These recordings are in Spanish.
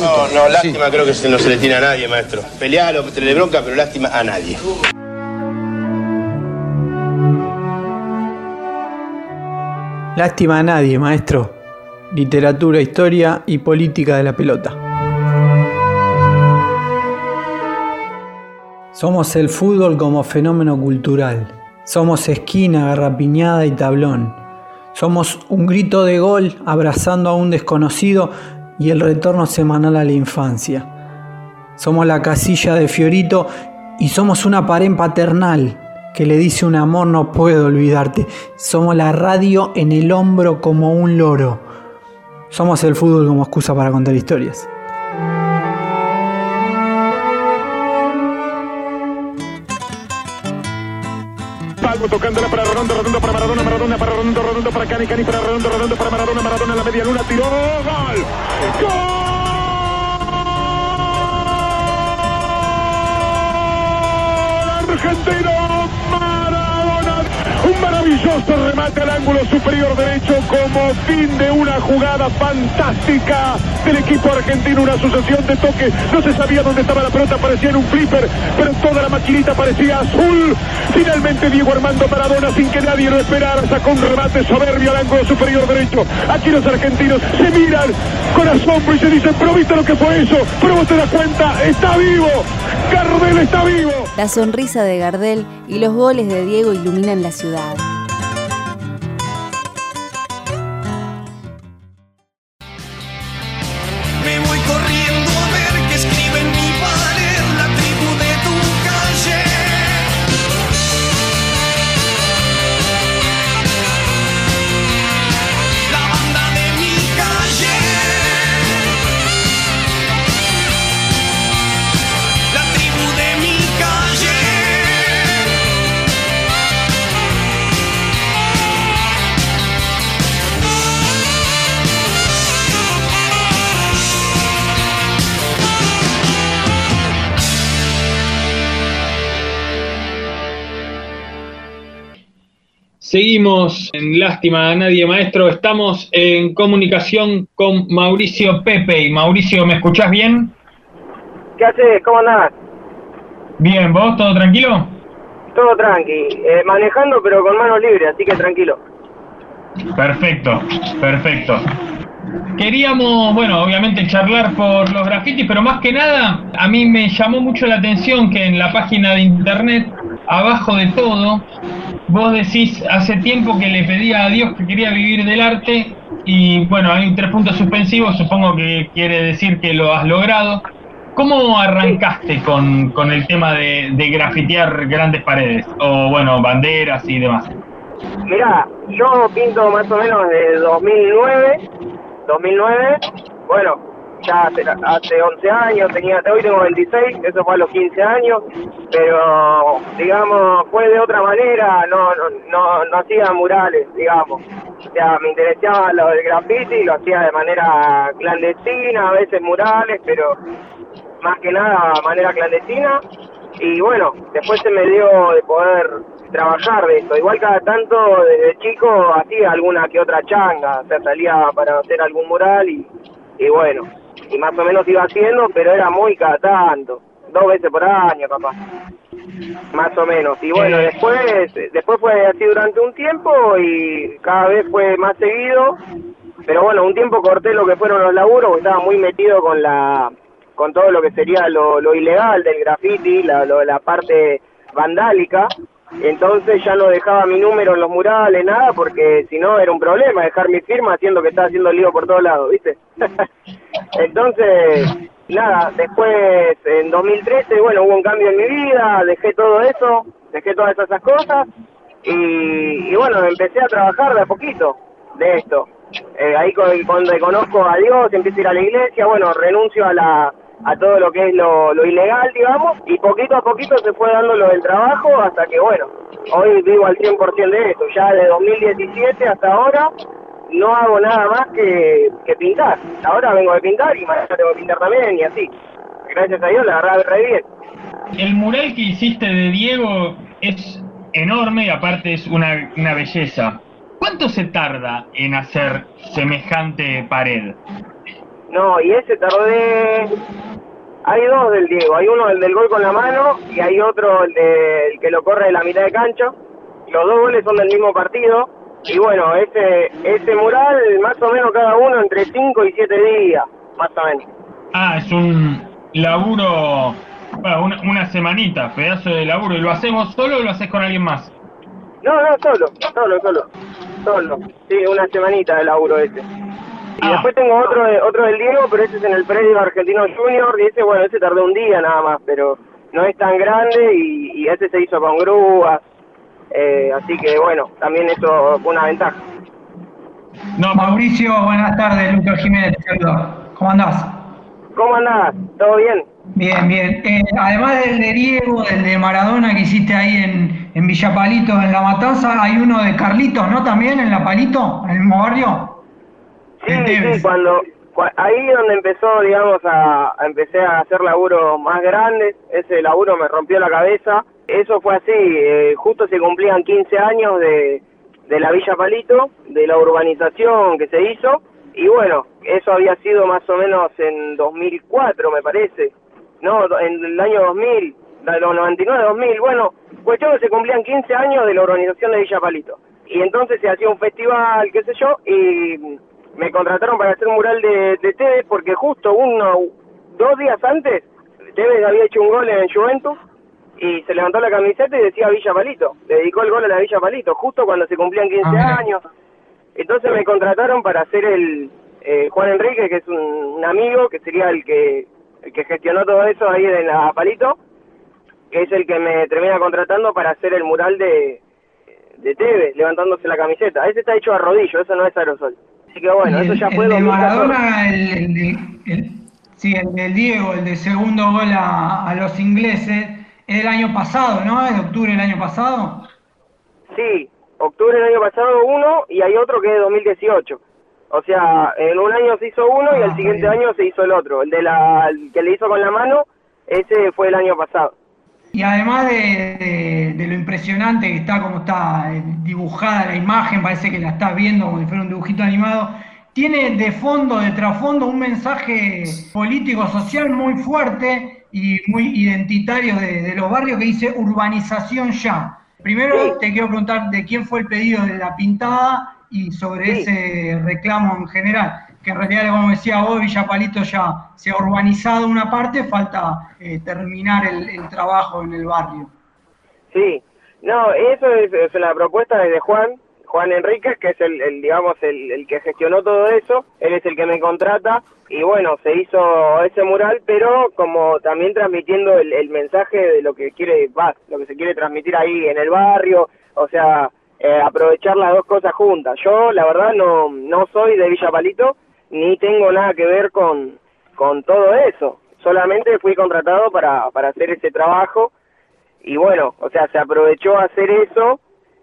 No, no, lástima creo que se- no se le tiene a nadie, maestro. Pelealo, le bronca, pero lástima a nadie. Lástima a nadie, maestro. Literatura, historia y política de la pelota. Somos el fútbol como fenómeno cultural. Somos esquina, garrapiñada y tablón. Somos un grito de gol abrazando a un desconocido y el retorno semanal a la infancia. Somos la casilla de Fiorito y somos una pared paternal que le dice un amor no puedo olvidarte. Somos la radio en el hombro como un loro. Somos el fútbol como excusa para contar historias. Palmo tocándola para Redondo, Redondo para Maradona, Maradona para Redondo, Redondo para Cani, Cani para Redondo, Redondo para Maradona, Maradona en la media luna, tiró, gol, gol, argentino, maravilloso remate al ángulo superior derecho como fin de una jugada fantástica del equipo argentino, una sucesión de toques, no se sabía dónde estaba la pelota, parecía en un flipper, pero toda la maquinita parecía azul. Finalmente Diego Armando Maradona, sin que nadie lo esperara, sacó un remate soberbio al ángulo superior derecho. Aquí los argentinos se miran con asombro y se dicen, pero lo que fue eso, pero vos te das cuenta, está vivo, Gardel está vivo. La sonrisa de Gardel y los goles de Diego iluminan la ciudad. Seguimos en Lástima a Nadie Maestro. Estamos en comunicación con Mauricio Pepe. Y Mauricio, ¿me escuchás bien? ¿Qué haces? ¿Cómo andás? Bien, ¿vos? ¿Todo tranquilo? Todo tranqui. Eh, manejando pero con manos libres, así que tranquilo. Perfecto, perfecto. Queríamos, bueno, obviamente charlar por los grafitis, pero más que nada, a mí me llamó mucho la atención que en la página de internet, abajo de todo, vos decís hace tiempo que le pedía a Dios que quería vivir del arte y bueno, hay tres puntos suspensivos, supongo que quiere decir que lo has logrado. ¿Cómo arrancaste con, con el tema de, de grafitear grandes paredes o bueno, banderas y demás? Mirá, yo pinto más o menos de 2009, 2009, bueno, ya hace, hace 11 años, tenía, hoy tengo 26, eso fue a los 15 años, pero digamos, fue de otra manera, no, no, no, no hacía murales, digamos. O sea, me interesaba lo del graffiti, lo hacía de manera clandestina, a veces murales, pero más que nada de manera clandestina. Y bueno, después se me dio de poder trabajar de esto. Igual cada tanto, desde chico, hacía alguna que otra changa, o sea, salía para hacer algún mural y, y bueno, y más o menos iba haciendo, pero era muy cada tanto, dos veces por año capaz, más o menos. Y bueno, después, después fue así durante un tiempo y cada vez fue más seguido, pero bueno, un tiempo corté lo que fueron los laburos, porque estaba muy metido con la con todo lo que sería lo, lo ilegal del graffiti, la, lo- la parte vandálica, entonces ya no dejaba mi número en los murales, nada, porque si no era un problema dejar mi firma haciendo que estaba haciendo lío por todos lados, ¿viste? entonces, nada, después en 2013, bueno, hubo un cambio en mi vida, dejé todo eso, dejé todas esas cosas y, y bueno, empecé a trabajar de a poquito de esto. Eh, ahí cuando conozco a Dios, empiezo a ir a la iglesia, bueno, renuncio a la a todo lo que es lo, ilegal, digamos, y poquito a poquito se fue dando lo del trabajo hasta que, bueno, hoy vivo al 100% de esto. Ya de 2017 hasta ahora no hago nada más que, pintar. Ahora vengo de pintar y mañana tengo que pintar también y así. Gracias a Dios, la verdad, re bien. El mural que hiciste de Diego es enorme y aparte es una belleza. ¿Cuánto se tarda en hacer semejante pared? No, y ese tardé... Hay dos del Diego, hay uno el del gol con la mano y hay otro el, de, el que lo corre de la mitad de cancha. Los dos goles son del mismo partido. Y bueno, ese, ese mural más o menos cada uno entre 5 y 7 días, más o menos. Ah, es un laburo, bueno, una, una semanita, pedazo de laburo. ¿Y lo hacemos solo o lo haces con alguien más? No, no, solo, solo, solo, solo. Sí, una semanita de laburo ese. Y Ah. después tengo otro de- otro del Diego, pero ese es en el predio Argentino Junior y ese, bueno, ese tardó un día nada más, pero no es tan grande y, y ese se hizo con grúas, eh, así que bueno, también eso fue una ventaja. No, Mauricio, buenas tardes, Lucas Jiménez. ¿Cómo andás? ¿Cómo andás? ¿Todo bien? Bien, bien. Eh, además del de Diego, del de Maradona que hiciste ahí en, en Villapalito, en La Matanza, hay uno de Carlitos, ¿no? También en La Palito, en el mismo barrio. Sí, sí, cuando, cua- ahí donde empezó, digamos, a, a empecé a hacer laburos más grandes, ese laburo me rompió la cabeza. Eso fue así, eh, justo se cumplían 15 años de, de la Villa Palito, de la urbanización que se hizo, y bueno, eso había sido más o menos en 2004, me parece. No, en el año 2000, la- los 99, 2000, bueno, cuestión que se cumplían 15 años de la urbanización de Villa Palito. Y entonces se hacía un festival, qué sé yo, y me contrataron para hacer un mural de, de Tevez porque justo uno, dos días antes, Tevez había hecho un gol en el Juventus y se levantó la camiseta y decía Villa Palito. Le dedicó el gol a la Villa Palito, justo cuando se cumplían 15 Ah, años. Entonces me contrataron para hacer el eh, Juan Enrique, que es un, un amigo, que sería el que el que gestionó todo eso ahí en la Palito, que es el que me termina contratando para hacer el mural de, de Tevez, levantándose la camiseta. Ese está hecho a rodillo, eso no es aerosol. Así que bueno, Y eso el, ya el fue de 2014. Maradona, el, el el- sí, el del Diego, el de segundo gol a, a los ingleses, es del año pasado, ¿no? Es de octubre del año pasado. Sí, octubre del año pasado uno y hay otro que es de 2018. O sea, en un año se hizo uno y Ah, está siguiente bien. año se hizo el otro. El de la el que le hizo con la mano, ese fue el año pasado. Y además de, de- de lo impresionante que está, como está eh, dibujada la imagen, parece que la estás viendo como si fuera un dibujito animado, tiene de fondo, de trasfondo, un mensaje político-social muy fuerte y muy identitario de, de los barrios que dice urbanización ya. Primero Sí. te quiero preguntar de quién fue el pedido de la pintada y sobre Sí. ese reclamo en general, que en realidad, como decía vos, Villa Palito ya se ha urbanizado una parte, falta eh, terminar el, el trabajo en el barrio. Sí, no, eso es, es la propuesta desde Juan, Juan Enríquez, que es el, el, digamos, el, el que gestionó todo eso, él es el que me contrata, y bueno, se hizo ese mural, pero como también transmitiendo el, el mensaje de lo que quiere, va, lo que se quiere transmitir ahí en el barrio, o sea, eh, aprovechar las dos cosas juntas. Yo, la verdad, no, no soy de Villa Palito, ni tengo nada que ver con, con todo eso, solamente fui contratado para, para hacer ese trabajo, y bueno, o sea, se aprovechó a hacer eso,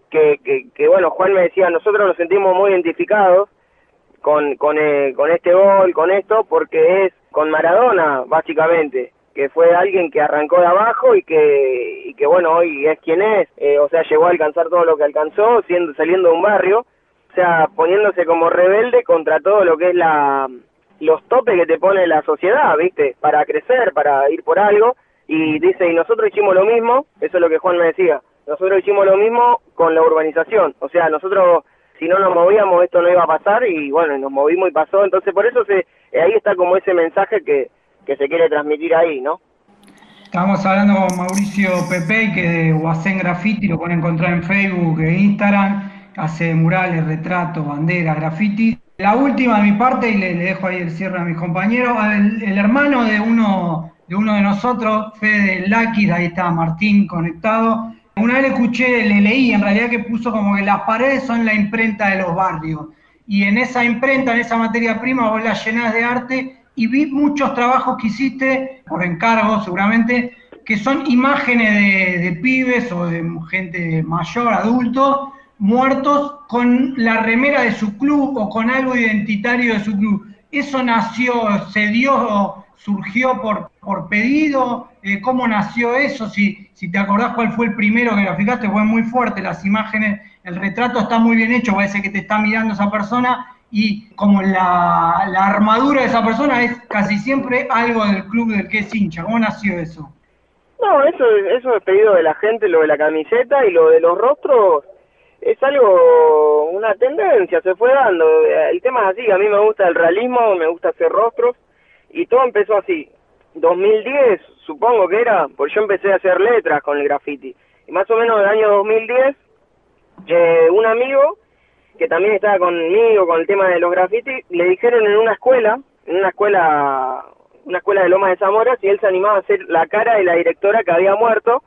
que, que, que bueno, Juan me decía, nosotros nos sentimos muy identificados con, con, eh, con este gol, con esto, porque es con Maradona, básicamente, que fue alguien que arrancó de abajo y que, y que bueno, hoy es quien es, eh, o sea, llegó a alcanzar todo lo que alcanzó, siendo, saliendo de un barrio, o sea, poniéndose como rebelde contra todo lo que es la los topes que te pone la sociedad, ¿viste? Para crecer, para ir por algo, y dice, y nosotros hicimos lo mismo, eso es lo que Juan me decía, nosotros hicimos lo mismo con la urbanización, o sea, nosotros si no nos movíamos esto no iba a pasar y bueno, nos movimos y pasó, entonces por eso se ahí está como ese mensaje que, que se quiere transmitir ahí, ¿no? Estamos hablando con Mauricio Pepe, que de Huacén Graffiti, lo pueden encontrar en Facebook e Instagram, hace murales, retratos, banderas, graffiti. La última de mi parte, y le, dejo ahí el cierre a mis compañeros, el, hermano de uno, de de nosotros, Fede Lakis, ahí está Martín conectado. Una vez le escuché, le leí en realidad que puso como que las paredes son la imprenta de los barrios. Y en esa imprenta, en esa materia prima, vos la llenás de arte y vi muchos trabajos que hiciste, por encargo seguramente, que son imágenes de, de pibes o de gente mayor, adulto, muertos con la remera de su club o con algo identitario de su club. ¿Eso nació, se dio, surgió por, por pedido? Eh, ¿Cómo nació eso? Si, si te acordás cuál fue el primero que graficaste, fue muy fuerte las imágenes, el retrato está muy bien hecho, parece que te está mirando esa persona y como la, la armadura de esa persona es casi siempre algo del club del que es hincha. ¿Cómo nació eso? No, eso, eso es pedido de la gente, lo de la camiseta y lo de los rostros es algo, una tendencia, se fue dando. El tema es así, a mí me gusta el realismo, me gusta hacer rostros y todo empezó así. 2010, supongo que era, porque yo empecé a hacer letras con el graffiti. Y más o menos en el año 2010, eh, un amigo que también estaba conmigo con el tema de los grafitis, le dijeron en una escuela, en una escuela, una escuela de Lomas de Zamora, si él se animaba a hacer la cara de la directora que había muerto,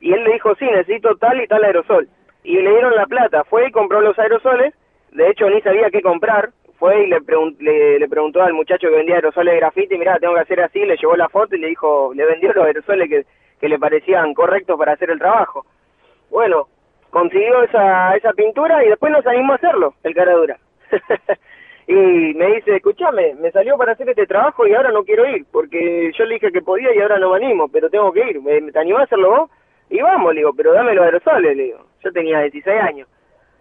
y él le dijo, sí, necesito tal y tal aerosol. Y le dieron la plata, fue y compró los aerosoles, de hecho ni sabía qué comprar, fue y le, le, preguntó al muchacho que vendía aerosoles de grafiti, mira, tengo que hacer así, le llevó la foto y le dijo, le vendió los aerosoles que, le parecían correctos para hacer el trabajo. Bueno, consiguió esa, esa pintura y después nos animó a hacerlo, el cara dura. y me dice, escúchame, me salió para hacer este trabajo y ahora no quiero ir, porque yo le dije que podía y ahora no me animo, pero tengo que ir. ¿Me, te animás a hacerlo vos? Y vamos, le digo, pero dame los aerosoles, le digo. Yo tenía 16 años.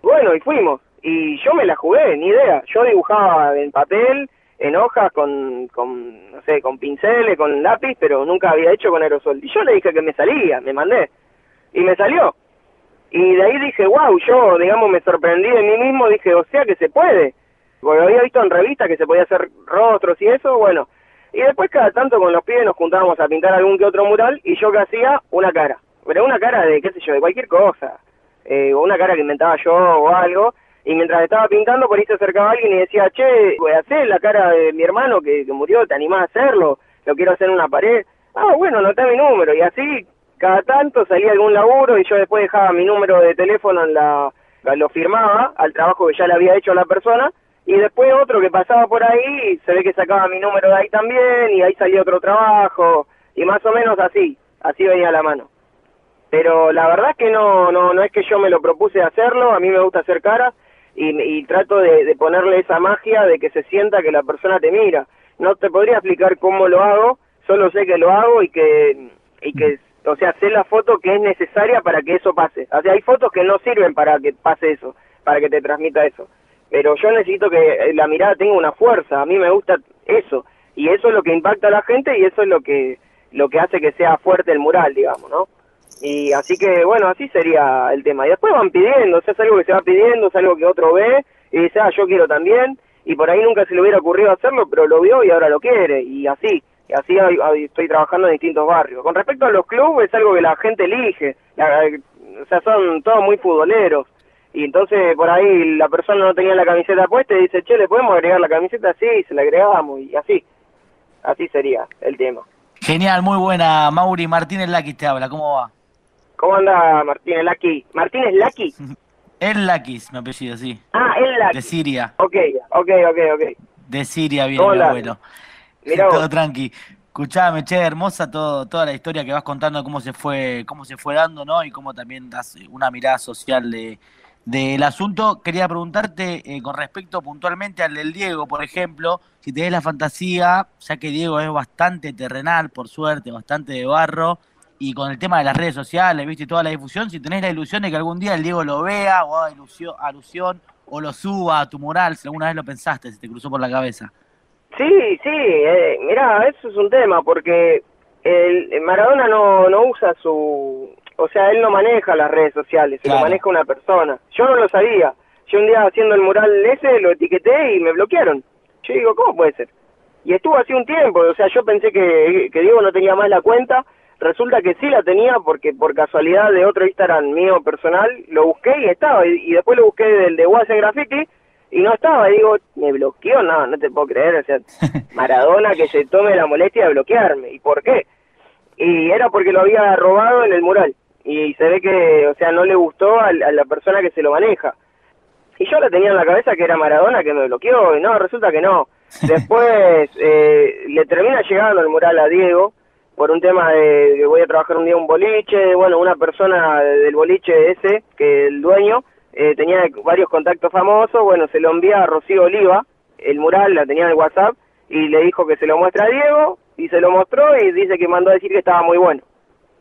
Bueno, y fuimos. Y yo me la jugué, ni idea. Yo dibujaba en papel, en hojas, con, con, no sé, con pinceles, con lápiz, pero nunca había hecho con aerosol. Y yo le dije que me salía, me mandé. Y me salió. Y de ahí dije, wow, yo, digamos, me sorprendí de mí mismo, dije, o sea que se puede. Porque había visto en revistas que se podía hacer rostros y eso, bueno. Y después cada tanto con los pies nos juntábamos a pintar algún que otro mural y yo que hacía una cara. Pero una cara de, qué sé yo, de cualquier cosa. Eh, una cara que inventaba yo o algo. Y mientras estaba pintando, por ahí se acercaba alguien y decía, che, voy a hacer la cara de mi hermano que, que murió, ¿te animás a hacerlo? Lo quiero hacer en una pared. Ah, bueno, anotá mi número. Y así cada tanto salía algún laburo y yo después dejaba mi número de teléfono en la lo firmaba al trabajo que ya le había hecho a la persona y después otro que pasaba por ahí se ve que sacaba mi número de ahí también y ahí salía otro trabajo y más o menos así así venía la mano pero la verdad es que no no no es que yo me lo propuse hacerlo a mí me gusta hacer caras y, y trato de, ponerle esa magia de que se sienta que la persona te mira no te podría explicar cómo lo hago solo sé que lo hago y que y que o sea, sé la foto que es necesaria para que eso pase. O sea, hay fotos que no sirven para que pase eso, para que te transmita eso. Pero yo necesito que la mirada tenga una fuerza, a mí me gusta eso. Y eso es lo que impacta a la gente y eso es lo que lo que hace que sea fuerte el mural, digamos, ¿no? Y así que, bueno, así sería el tema. Y después van pidiendo, o sea, es algo que se va pidiendo, es algo que otro ve y dice, ah, yo quiero también. Y por ahí nunca se le hubiera ocurrido hacerlo, pero lo vio y ahora lo quiere. Y así y así estoy trabajando en distintos barrios. Con respecto a los clubes, es algo que la gente elige, o sea, son todos muy futboleros, y entonces por ahí la persona no tenía la camiseta puesta y dice, che, ¿le podemos agregar la camiseta? Sí, se la agregamos, y así, así sería el tema. Genial, muy buena, Mauri Martínez Lakis te habla, ¿cómo va? ¿Cómo anda Martínez Laki? ¿Martínez Laki? El Lakis, mi apellido, sí. Ah, el Laki. De Siria. Ok, ok, ok, ok. De Siria viene mi abuelo. Mirá todo tranqui. Escuchame, che, hermosa todo, toda la historia que vas contando, cómo se fue, cómo se fue dando, ¿no? Y cómo también das una mirada social de del asunto. Quería preguntarte eh, con respecto puntualmente al del Diego, por ejemplo, si tenés la fantasía, ya que Diego es bastante terrenal, por suerte, bastante de barro, y con el tema de las redes sociales, viste, toda la difusión, si tenés la ilusión de que algún día el Diego lo vea o haga ilusión, alusión o lo suba a tu mural, si alguna vez lo pensaste, si te cruzó por la cabeza. Sí, sí, eh, mirá, eso es un tema, porque el, Maradona no, no usa su... O sea, él no maneja las redes sociales, se lo maneja una persona. Yo no lo sabía. Yo un día haciendo el mural ese lo etiqueté y me bloquearon. Yo digo, ¿cómo puede ser? Y estuvo así un tiempo, o sea, yo pensé que, que Diego no tenía más la cuenta, resulta que sí la tenía porque por casualidad de otro Instagram mío personal lo busqué y estaba, y, después lo busqué del de Watson Graffiti y no estaba, digo, me bloqueó, no, no te puedo creer, o sea, Maradona que se tome la molestia de bloquearme, ¿y por qué? Y era porque lo había robado en el mural, y se ve que, o sea, no le gustó a, la persona que se lo maneja. Y yo la tenía en la cabeza que era Maradona que me bloqueó, y no, resulta que no. Después eh, le termina llegando el mural a Diego, por un tema de que voy a trabajar un día un boliche, bueno, una persona del boliche ese, que el dueño, eh, tenía varios contactos famosos, bueno, se lo envía a Rocío Oliva, el mural la tenía en el WhatsApp, y le dijo que se lo muestra a Diego, y se lo mostró y dice que mandó a decir que estaba muy bueno,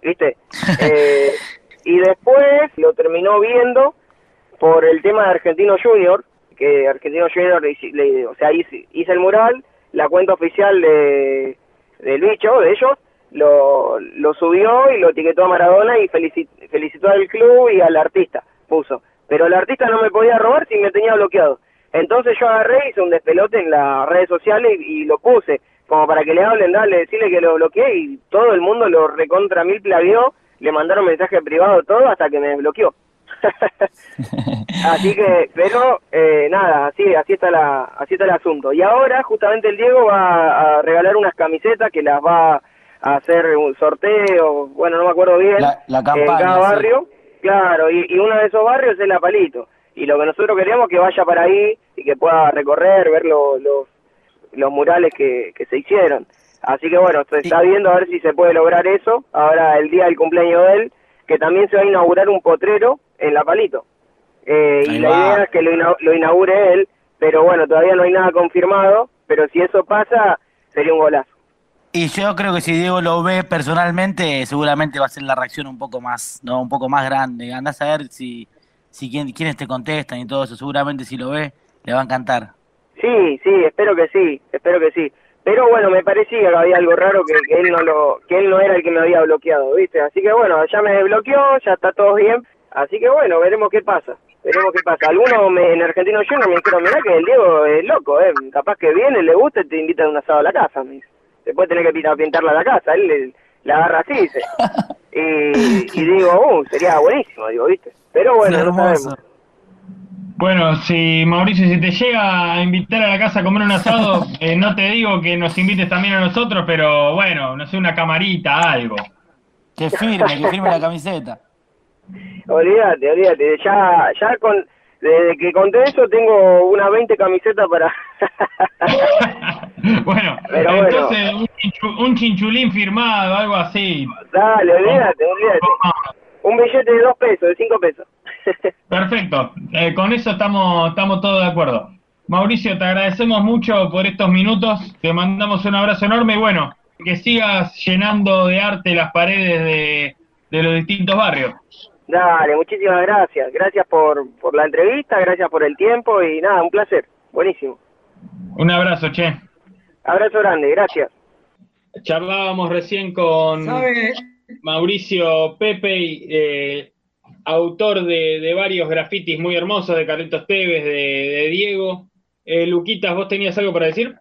¿viste? Eh, y después lo terminó viendo por el tema de Argentino Junior, que Argentino Junior, le le- o sea, hice, hice el mural, la cuenta oficial de del bicho, de ellos, lo, lo subió y lo etiquetó a Maradona y felici- felicitó al club y al artista, puso. Pero el artista no me podía robar si me tenía bloqueado. Entonces yo agarré, hice un despelote en las redes sociales y, y lo puse, como para que le hablen, dale, decirle que lo bloqueé y todo el mundo lo recontra mil plagió, le mandaron mensaje privado todo hasta que me bloqueó. así que, pero eh, nada, así así está la así está el asunto. Y ahora justamente el Diego va a regalar unas camisetas que las va a hacer un sorteo, bueno, no me acuerdo bien, La- la en cada sí. barrio, claro, y, y uno de esos barrios es La Palito. Y lo que nosotros queríamos que vaya para ahí y que pueda recorrer, ver lo- los los murales que, que se hicieron. Así que bueno, se está viendo a ver si se puede lograr eso. Ahora el día del cumpleaños de él, que también se va a inaugurar un potrero en La Palito. Eh, y la idea es que lo, lo inaugure él, pero bueno, todavía no hay nada confirmado, pero si eso pasa, sería un golazo. Y yo creo que si Diego lo ve personalmente, seguramente va a ser la reacción un poco más, no, un poco más grande. Andás a ver si, si quién, quiénes te contestan y todo eso. Seguramente si lo ve, le va a encantar. Sí, sí, espero que sí, espero que sí. Pero bueno, me parecía que había algo raro que, que él no lo, que él no era el que me había bloqueado, ¿viste? Así que bueno, ya me desbloqueó, ya está todo bien. Así que bueno, veremos qué pasa. Veremos qué pasa. Algunos me- en Argentino Junior me dijeron, mirá que el Diego es loco, ¿eh? Capaz que viene, le gusta y te invita a un asado a la casa. Me dice. Después tenés que pintar, pintarla a la casa. Él le- la agarra así, dice. Y, y digo, uh, sería buenísimo, digo, ¿viste? Pero bueno, no sabemos. Bueno, si Mauricio, si te llega a invitar a la casa a comer un asado, eh, no te digo que nos invites también a nosotros, pero bueno, no sé, una camarita, algo. Que firme, que firme la camiseta. Olvídate, olvídate. Ya, ya con, desde que conté eso tengo unas 20 camisetas para... Bueno, Pero bueno. entonces un chinchulín firmado, algo así. Dale, olvídate, olvídate. Un billete de dos pesos, de cinco pesos. Perfecto, eh, con eso estamos, estamos todos de acuerdo. Mauricio, te agradecemos mucho por estos minutos, te mandamos un abrazo enorme y bueno, que sigas llenando de arte las paredes de, de los distintos barrios. Dale, muchísimas gracias. Gracias por, por la entrevista, gracias por el tiempo y nada, un placer. Buenísimo. Un abrazo, che. Abrazo grande, gracias. Charlábamos recién con ¿Sabe? Mauricio Pepe, eh, autor de, de varios grafitis muy hermosos de Carlitos Tevez, de, de Diego. Eh, Luquitas, ¿vos tenías algo para decir?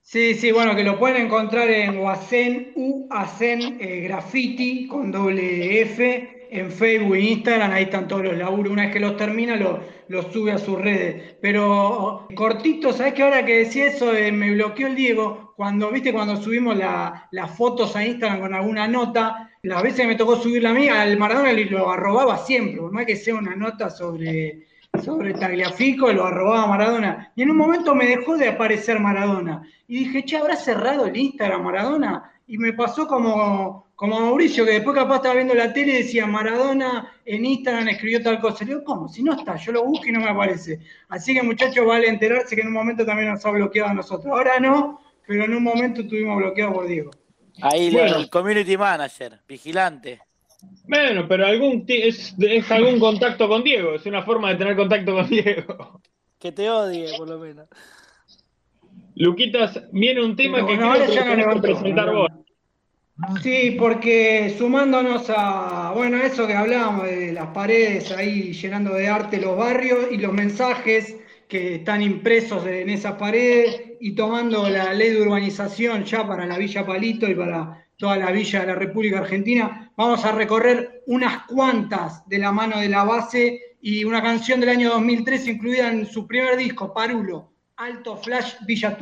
Sí, sí, bueno, que lo pueden encontrar en Wacen, UACEN eh, Graffiti con doble F en Facebook e Instagram, ahí están todos los laburos. Una vez que los termina, los los sube a sus redes. Pero cortito, ¿sabes qué? Ahora que decía eso, eh, me bloqueó el Diego. Cuando, viste, cuando subimos la- las fotos a Instagram con alguna nota, las veces que me tocó subirla a mí, al Maradona lo arrobaba siempre, por más que sea una nota sobre, sobre Tagliafico, lo arrobaba Maradona. Y en un momento me dejó de aparecer Maradona. Y dije, che, ¿habrá cerrado el Instagram Maradona? Y me pasó como, como a Mauricio, que después capaz estaba viendo la tele y decía Maradona en Instagram escribió tal cosa. Le digo, ¿cómo? Si no está, yo lo busco y no me aparece. Así que muchachos, vale enterarse que en un momento también nos ha bloqueado a nosotros. Ahora no, pero en un momento estuvimos bloqueados por Diego. Ahí Bueno. el community manager, vigilante. Bueno, pero algún es, es algún contacto con Diego, es una forma de tener contacto con Diego. Que te odie, por lo menos. Luquitas, viene un tema Pero que bueno, creo que no presentar vos. Sí, porque sumándonos a, bueno, eso que hablábamos de las paredes ahí llenando de arte los barrios y los mensajes que están impresos en esas paredes y tomando la ley de urbanización ya para la Villa Palito y para toda la villa de la República Argentina, vamos a recorrer unas cuantas de la mano de la base y una canción del año 2003 incluida en su primer disco, Parulo, Alto Flash Villa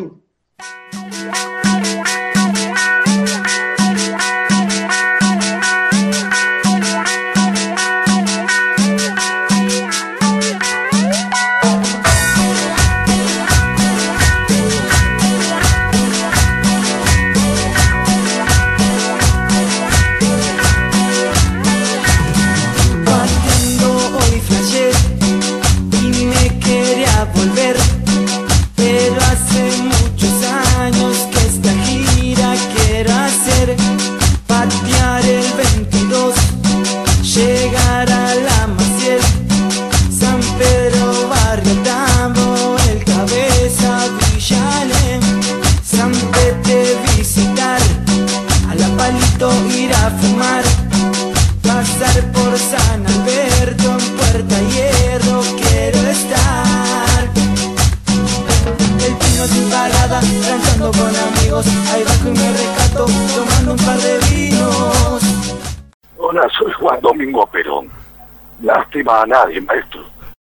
Lástima a nadie, maestro.